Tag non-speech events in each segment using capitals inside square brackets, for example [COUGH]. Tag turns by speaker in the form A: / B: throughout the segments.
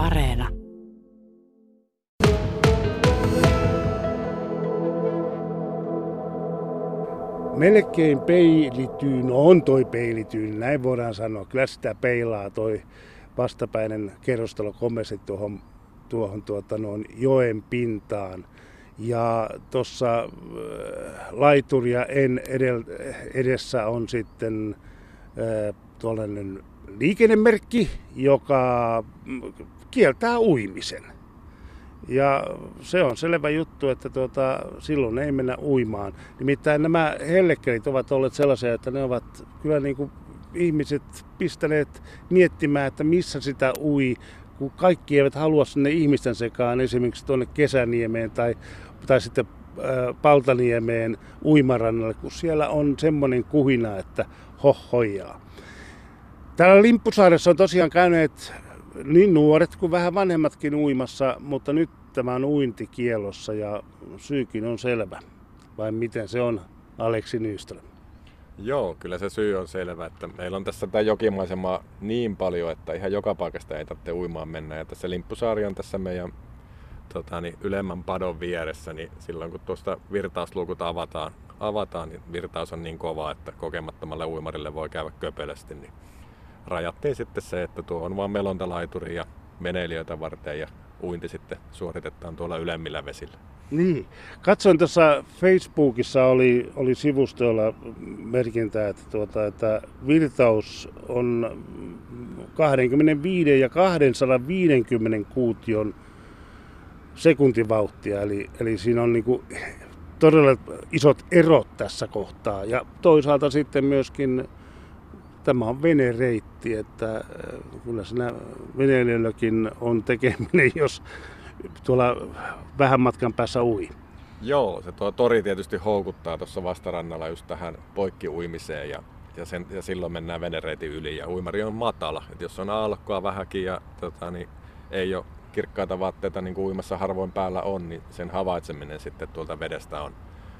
A: Areena.
B: Melkein peilityyn, no on toi peilityyn, näin voidaan sanoa. Kyllä sitä peilaa toi vastapäinen kerrostalo komesi tuohon, tuohon tuota, noin joen pintaan. Ja tuossa äh, laituria en edel, edessä on sitten äh, tuollainen liikennemerkki, joka kieltää uimisen. Ja se on selvä juttu, että tuota, silloin ei mennä uimaan. Nimittäin nämä hellekelit ovat olleet sellaisia, että ne ovat kyllä niin kuin ihmiset pistäneet miettimään, että missä sitä ui, kun kaikki eivät halua sinne ihmisten sekaan, esimerkiksi tuonne Kesäniemeen tai, tai sitten Paltaniemeen uimarannalle, kun siellä on semmoinen kuhina, että hohojaa. Täällä Limppusaaressa on tosiaan käyneet niin nuoret kuin vähän vanhemmatkin uimassa, mutta nyt tämä on uintikielossa ja syykin on selvä. Vai miten se on, Aleksi Nyström?
C: Joo, kyllä se syy on selvä, että meillä on tässä tätä jokimaisemaa niin paljon, että ihan joka paikasta ei tarvitse uimaan mennä. Ja tässä Limppusaari on tässä meidän tota, niin ylemmän padon vieressä, niin silloin kun tuosta virtauslukut avataan, avataan, niin virtaus on niin kova, että kokemattomalle uimarille voi käydä köpelösti, niin rajattiin sitten se, että tuo on vain melontalaituri ja veneilijöitä varten ja uinti sitten suoritetaan tuolla ylemmillä vesillä.
B: Niin. Katsoin tuossa Facebookissa oli, oli sivustoilla merkintää, että, tuota, että virtaus on 25 ja 250 kuution sekuntivauhtia, eli, eli siinä on niinku todella isot erot tässä kohtaa. Ja toisaalta sitten myöskin tämä on venereitti, että äh, kyllä siinä veneilijälläkin on tekeminen, [LAUGHS] jos tuolla vähän matkan päässä ui.
C: Joo, se tuo tori tietysti houkuttaa tuossa vastarannalla just tähän poikkiuimiseen ja, ja, sen, ja silloin mennään venereitin yli ja uimari on matala. Et jos on alkoa vähänkin ja tota, niin ei ole kirkkaita vaatteita niin kuin uimassa harvoin päällä on, niin sen havaitseminen sitten tuolta vedestä on,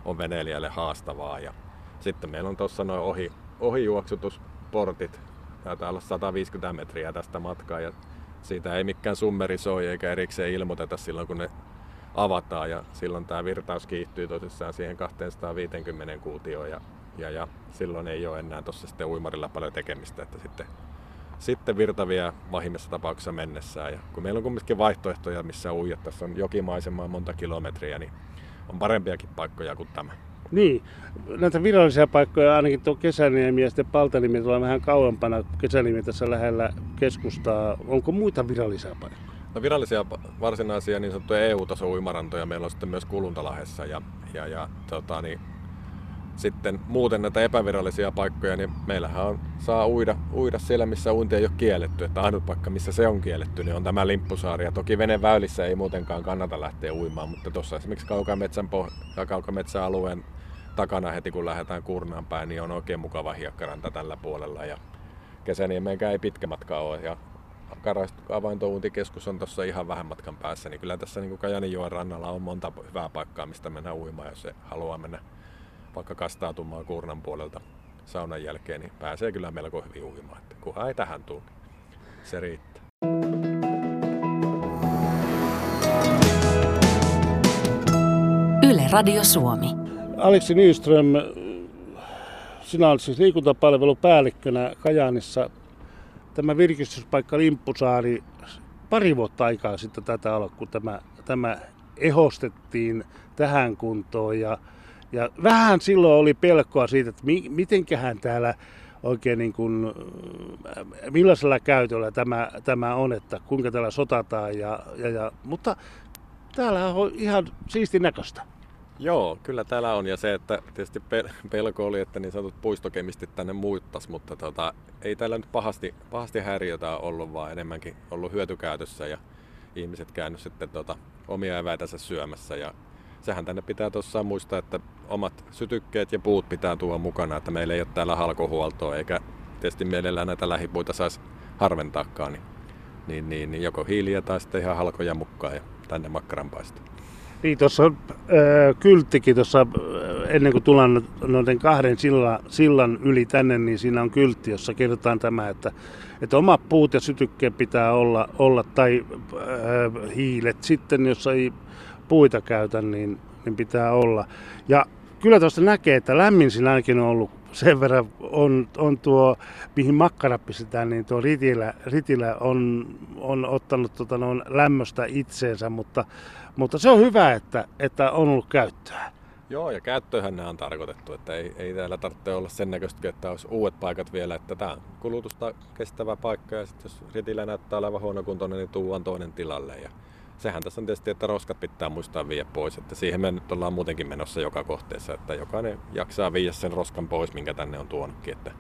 C: on veneilijälle haastavaa. Ja sitten meillä on tuossa noin ohi, ohijuoksutusportit, taitaa olla 150 metriä tästä matkaa ja siitä ei mikään summeri soi eikä erikseen ilmoiteta silloin kun ne avataan ja silloin tämä virtaus kiihtyy tosissaan siihen 250 kuutioon ja, ja, ja silloin ei ole enää tuossa sitten uimarilla paljon tekemistä, että sitten, sitten virtavia vahimmissa tapauksessa mennessään. Ja kun meillä on kumminkin vaihtoehtoja, missä uijat, tässä on jokimaisemaa monta kilometriä, niin on parempiakin paikkoja kuin tämä.
B: Niin, näitä virallisia paikkoja ainakin tuo Kesäniemi ja sitten Paltanimi tulee vähän kauempana. Kesäniemi tässä lähellä keskustaa. Onko muita virallisia paikkoja?
C: No virallisia varsinaisia niin sanottuja EU-tason uimarantoja meillä on sitten myös Kuluntalahessa ja, ja, ja tota, niin, sitten muuten näitä epävirallisia paikkoja, niin meillähän on, saa uida, uida siellä, missä uinti ei ole kielletty. Että ainut paikka, missä se on kielletty, niin on tämä Limppusaari. Ja toki veneväylissä ei muutenkaan kannata lähteä uimaan, mutta tuossa esimerkiksi Kaukametsän, poh- ja Kaukametsän alueen takana heti kun lähdetään Kurnaan päin, niin on oikein mukava hiekkaranta tällä puolella. Ja Kesäniemeenkään ei pitkä matka ole. Ja avaintouuntikeskus on tuossa ihan vähän matkan päässä, niin kyllä tässä niin Kajaninjoen rannalla on monta hyvää paikkaa, mistä mennä uimaan, jos se haluaa mennä vaikka kastautumaan Kurnan puolelta saunan jälkeen, niin pääsee kyllä melko hyvin uimaan. Että kunhan ei tähän tule, niin se riittää.
A: Yle Radio Suomi.
B: Aleksi Nyström, sinä olet siis liikuntapalvelupäällikkönä Kajaanissa. Tämä virkistyspaikka Limppusaari, pari vuotta aikaa sitten tätä alkoi, kun tämä, tämä ehostettiin tähän kuntoon. Ja, ja vähän silloin oli pelkoa siitä, että mi, mitenköhän täällä oikein niin kuin, äh, millaisella käytöllä tämä, tämä on, että kuinka täällä sotataan. Ja, ja, ja, mutta täällä on ihan siisti näköistä.
C: Joo, kyllä täällä on. Ja se, että tietysti pelko oli, että niin sanotut puistokemistit tänne muuttas, mutta tota, ei täällä nyt pahasti, pahasti häiriötä ollut, vaan enemmänkin ollut hyötykäytössä ja ihmiset käynyt sitten tota, omia eväitänsä syömässä. Ja sehän tänne pitää tuossa muistaa, että omat sytykkeet ja puut pitää tuoda mukana, että meillä ei ole täällä halkohuoltoa, eikä tietysti mielellään näitä lähipuita saisi harventaakaan, niin, niin, niin, niin joko hiiliä tai sitten ihan halkoja mukaan ja tänne makkaranpaista.
B: Niin, tuossa on äh, kylttikin tuossa, ennen kuin tullaan noiden kahden sillan, sillan yli tänne, niin siinä on kyltti, jossa kerrotaan tämä, että, että omat puut ja sytykkeet pitää olla, olla tai äh, hiilet sitten, jos ei puita käytä, niin, niin pitää olla. Ja kyllä tuosta näkee, että lämmin siinä ainakin on ollut sen verran on, on tuo, mihin makkara pistetään, niin tuo ritilä, ritilä on, on ottanut tota, noin lämmöstä itseensä, mutta, mutta se on hyvä, että, että on ollut käyttöä.
C: Joo, ja käyttöhän nämä on tarkoitettu, että ei, ei täällä tarvitse olla sen näköistä, että olisi uudet paikat vielä, että tämä on kulutusta kestävä paikka, ja sitten jos ritilä näyttää olevan huonokuntoinen, niin tuuan toinen tilalle. Ja sehän tässä on tietysti, että roskat pitää muistaa viedä pois, että siihen me nyt ollaan muutenkin menossa joka kohteessa, että jokainen jaksaa viedä sen roskan pois, minkä tänne on tuonutkin, että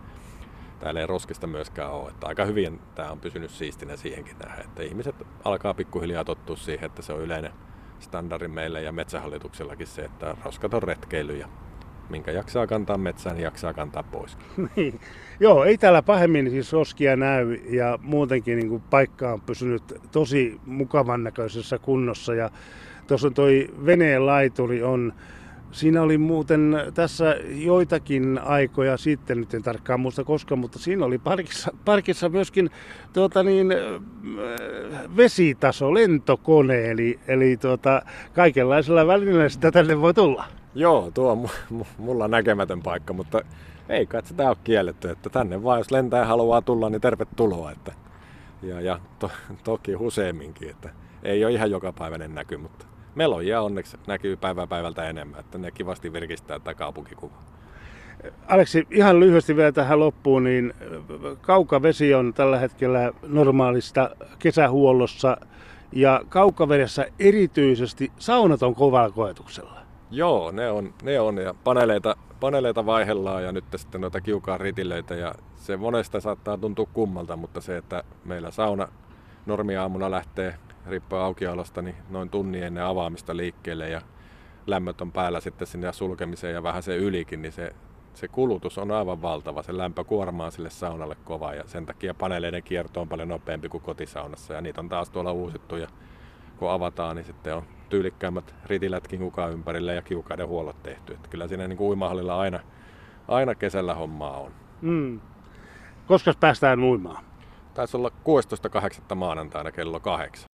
C: täällä ei roskista myöskään ole, että aika hyvin tämä on pysynyt siistinä siihenkin nähdä, että ihmiset alkaa pikkuhiljaa tottua siihen, että se on yleinen standardi meille ja metsähallituksellakin se, että roskat on retkeily ja minkä jaksaa kantaa metsään, niin jaksaa kantaa pois. [LAUGHS]
B: Niin. Joo, ei täällä pahemmin siis roskia näy ja muutenkin niin kuin paikka on pysynyt tosi mukavan näköisessä kunnossa. Ja tuossa toi veneen laituri on, Siinä oli muuten tässä joitakin aikoja sitten, nyt en tarkkaan muista koska, mutta siinä oli parkissa, parkissa myöskin tuota niin, vesitaso, lentokone, eli, eli tuota, kaikenlaisella välineellä sitä tänne voi tulla.
C: Joo, tuo on mulla näkemätön paikka, mutta ei kai sitä ole kielletty, että tänne vaan jos lentäjä haluaa tulla, niin tervetuloa. Että, ja ja to, toki useamminkin, että ei ole ihan jokapäiväinen näky, mutta melojia onneksi näkyy päivä päivältä enemmän, että ne kivasti virkistää tätä kaupunkikuvaa.
B: Aleksi, ihan lyhyesti vielä tähän loppuun, niin kaukavesi on tällä hetkellä normaalista kesähuollossa ja kaukavedessä erityisesti saunat on kovalla koetuksella.
C: Joo, ne on, ne on ja paneeleita, paneeleita vaihellaan ja nyt sitten noita kiukaa ritilöitä ja se monesta saattaa tuntua kummalta, mutta se, että meillä sauna normiaamuna lähtee riippuen aukiolosta niin noin tunnin ennen avaamista liikkeelle ja lämmöt on päällä sitten sinne sulkemiseen ja vähän se ylikin, niin se, se kulutus on aivan valtava. Se lämpö kuormaa sille saunalle kova ja sen takia paneeleiden kierto on paljon nopeampi kuin kotisaunassa ja niitä on taas tuolla uusittu ja kun avataan, niin sitten on tyylikkäämmät ritilätkin kukaan ympärille ja kiukaiden huollot tehty. Että kyllä siinä niin kuin uimahallilla aina, aina kesällä hommaa on. Mm.
B: Koska päästään uimaan?
C: Taisi olla 16.8. maanantaina kello 8.